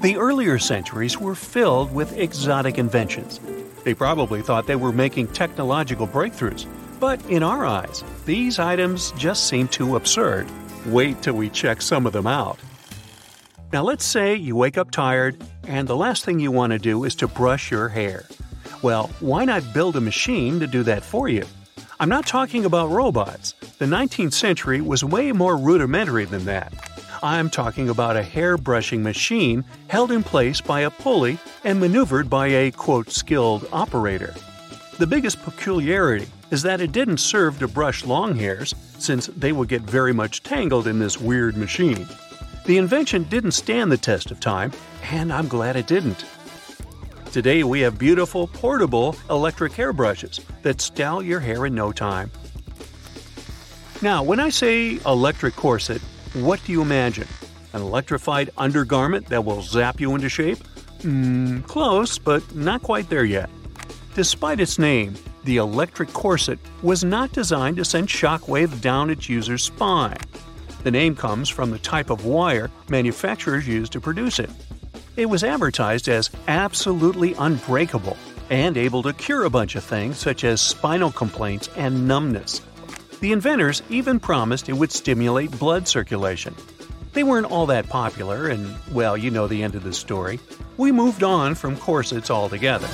The earlier centuries were filled with exotic inventions. They probably thought they were making technological breakthroughs, but in our eyes, these items just seem too absurd. Wait till we check some of them out. Now, let's say you wake up tired, and the last thing you want to do is to brush your hair. Well, why not build a machine to do that for you? I'm not talking about robots. The 19th century was way more rudimentary than that. I'm talking about a hair brushing machine held in place by a pulley and maneuvered by a quote skilled operator. The biggest peculiarity is that it didn't serve to brush long hairs, since they would get very much tangled in this weird machine. The invention didn't stand the test of time, and I'm glad it didn't. Today we have beautiful, portable electric hairbrushes that style your hair in no time. Now, when I say electric corset, what do you imagine? An electrified undergarment that will zap you into shape? Hmm, close, but not quite there yet. Despite its name, the electric corset was not designed to send shockwave down its user's spine. The name comes from the type of wire manufacturers use to produce it. It was advertised as absolutely unbreakable and able to cure a bunch of things such as spinal complaints and numbness. The inventors even promised it would stimulate blood circulation. They weren't all that popular, and well, you know the end of the story. We moved on from corsets altogether.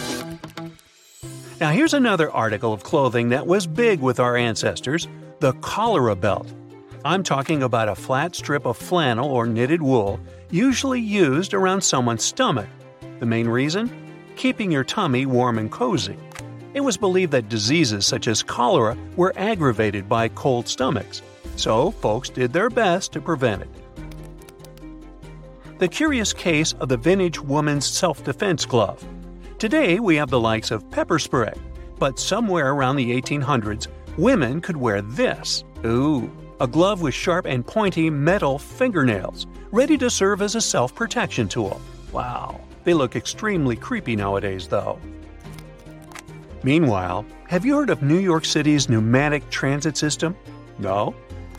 Now, here's another article of clothing that was big with our ancestors the cholera belt. I'm talking about a flat strip of flannel or knitted wool, usually used around someone's stomach. The main reason? Keeping your tummy warm and cozy. It was believed that diseases such as cholera were aggravated by cold stomachs, so folks did their best to prevent it. The curious case of the vintage woman's self defense glove. Today we have the likes of pepper spray, but somewhere around the 1800s, women could wear this. Ooh, a glove with sharp and pointy metal fingernails, ready to serve as a self protection tool. Wow, they look extremely creepy nowadays, though. Meanwhile, have you heard of New York City's pneumatic transit system? No?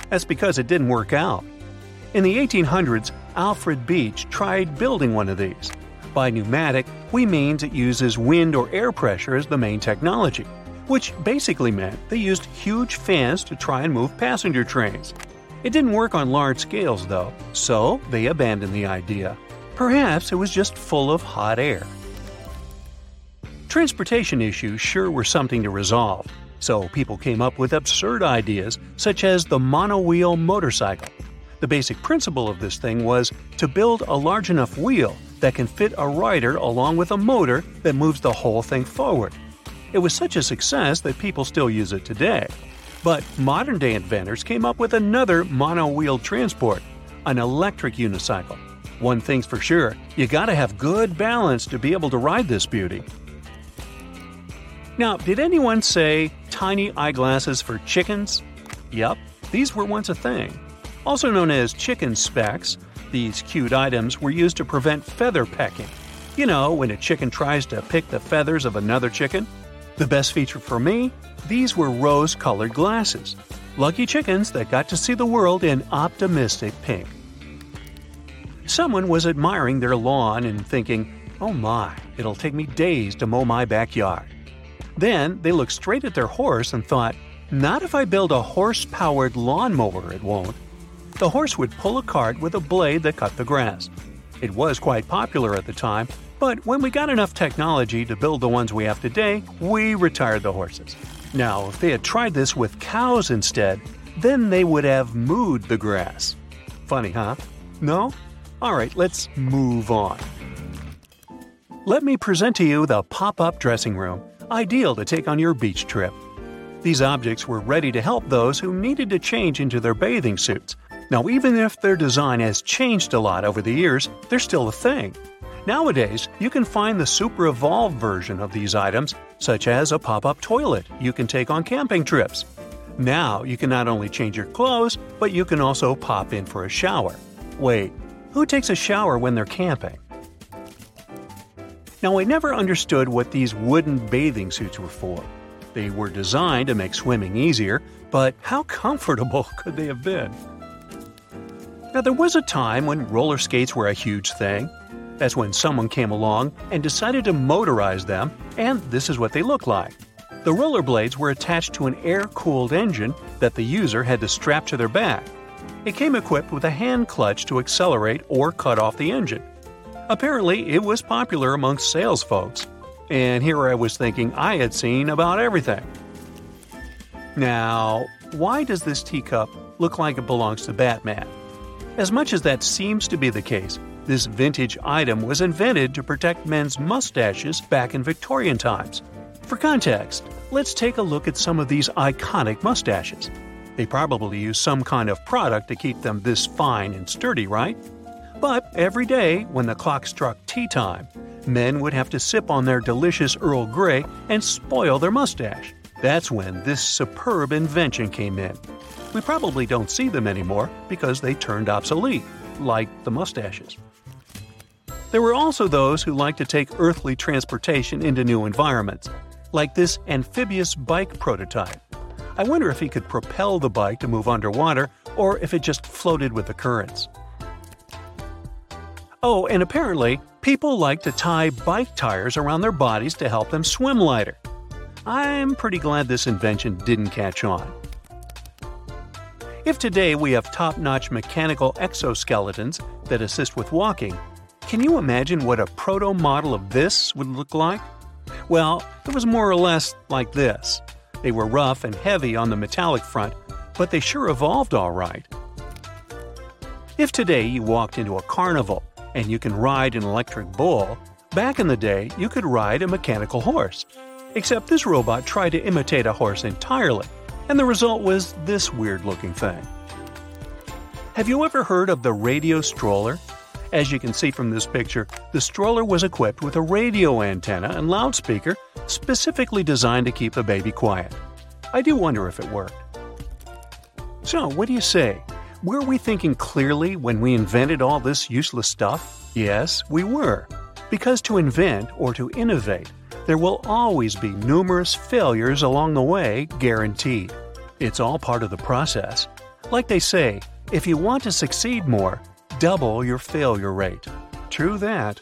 That's because it didn't work out. In the 1800s, Alfred Beach tried building one of these. By pneumatic, we mean it uses wind or air pressure as the main technology, which basically meant they used huge fans to try and move passenger trains. It didn't work on large scales, though, so they abandoned the idea. Perhaps it was just full of hot air. Transportation issues sure were something to resolve, so people came up with absurd ideas such as the monowheel motorcycle. The basic principle of this thing was to build a large enough wheel that can fit a rider along with a motor that moves the whole thing forward. It was such a success that people still use it today. But modern day inventors came up with another mono transport an electric unicycle. One thing's for sure you gotta have good balance to be able to ride this beauty. Now, did anyone say tiny eyeglasses for chickens? Yep, these were once a thing. Also known as chicken specs, these cute items were used to prevent feather pecking. You know, when a chicken tries to pick the feathers of another chicken? The best feature for me? These were rose colored glasses. Lucky chickens that got to see the world in optimistic pink. Someone was admiring their lawn and thinking, oh my, it'll take me days to mow my backyard. Then they looked straight at their horse and thought, not if I build a horse powered lawnmower, it won't. The horse would pull a cart with a blade that cut the grass. It was quite popular at the time, but when we got enough technology to build the ones we have today, we retired the horses. Now, if they had tried this with cows instead, then they would have mooed the grass. Funny, huh? No? Alright, let's move on. Let me present to you the pop up dressing room ideal to take on your beach trip. These objects were ready to help those who needed to change into their bathing suits. Now, even if their design has changed a lot over the years, they're still a thing. Nowadays, you can find the super evolved version of these items, such as a pop up toilet you can take on camping trips. Now, you can not only change your clothes, but you can also pop in for a shower. Wait, who takes a shower when they're camping? Now, I never understood what these wooden bathing suits were for. They were designed to make swimming easier, but how comfortable could they have been? Now, there was a time when roller skates were a huge thing. That's when someone came along and decided to motorize them, and this is what they look like. The rollerblades were attached to an air cooled engine that the user had to strap to their back. It came equipped with a hand clutch to accelerate or cut off the engine. Apparently, it was popular amongst sales folks. And here I was thinking I had seen about everything. Now, why does this teacup look like it belongs to Batman? As much as that seems to be the case, this vintage item was invented to protect men's mustaches back in Victorian times. For context, let's take a look at some of these iconic mustaches. They probably use some kind of product to keep them this fine and sturdy, right? But every day, when the clock struck tea time, men would have to sip on their delicious Earl Grey and spoil their mustache. That's when this superb invention came in. We probably don't see them anymore because they turned obsolete, like the mustaches. There were also those who liked to take earthly transportation into new environments, like this amphibious bike prototype. I wonder if he could propel the bike to move underwater or if it just floated with the currents. Oh, and apparently, people like to tie bike tires around their bodies to help them swim lighter. I'm pretty glad this invention didn't catch on. If today we have top notch mechanical exoskeletons that assist with walking, can you imagine what a proto model of this would look like? Well, it was more or less like this. They were rough and heavy on the metallic front, but they sure evolved all right. If today you walked into a carnival and you can ride an electric bull, back in the day you could ride a mechanical horse. Except this robot tried to imitate a horse entirely, and the result was this weird looking thing. Have you ever heard of the radio stroller? As you can see from this picture, the stroller was equipped with a radio antenna and loudspeaker specifically designed to keep the baby quiet. I do wonder if it worked. So, what do you say? Were we thinking clearly when we invented all this useless stuff? Yes, we were. Because to invent or to innovate, there will always be numerous failures along the way, guaranteed. It's all part of the process. Like they say, if you want to succeed more, double your failure rate. True that.